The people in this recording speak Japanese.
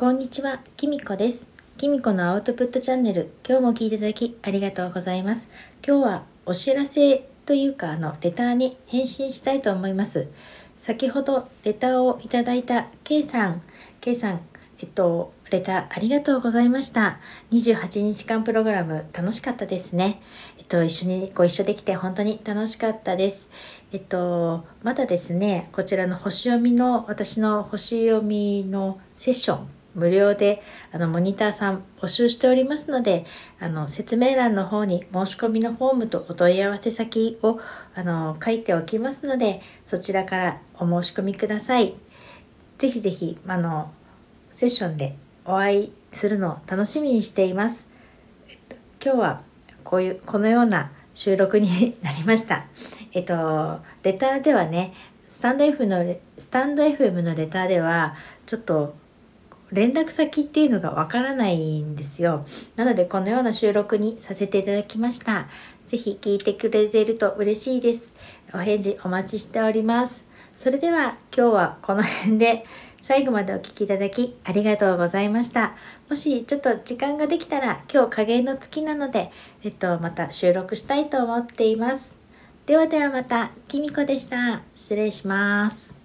こんにちは、きみこです。きみこのアウトプットチャンネル、今日も聞いていただきありがとうございます。今日はお知らせというか、あの、レターに返信したいと思います。先ほどレターをいただいた K さん、K さん、えっと、レターありがとうございました。28日間プログラム楽しかったですね。えっと、一緒にご一緒できて本当に楽しかったです。えっと、まだですね、こちらの星読みの、私の星読みのセッション、無料で、あの、モニターさん募集しておりますので、あの、説明欄の方に申し込みのフォームとお問い合わせ先を、あの、書いておきますので、そちらからお申し込みください。ぜひぜひ、あの、セッションでお会いするのを楽しみにしています。えっと、今日はこういう、このような収録になりました。えっと、レターではね、スタンド F の、スタンド FM のレターでは、ちょっと連絡先っていうのがわからないんですよ。なので、このような収録にさせていただきました。ぜひ聞いてくれていると嬉しいです。お返事お待ちしております。それでは今日はこの辺で最後までお聴きいただきありがとうございました。もしちょっと時間ができたら今日加減の月なので、えっと、また収録したいと思っています。ではではまた、きみこでした。失礼します。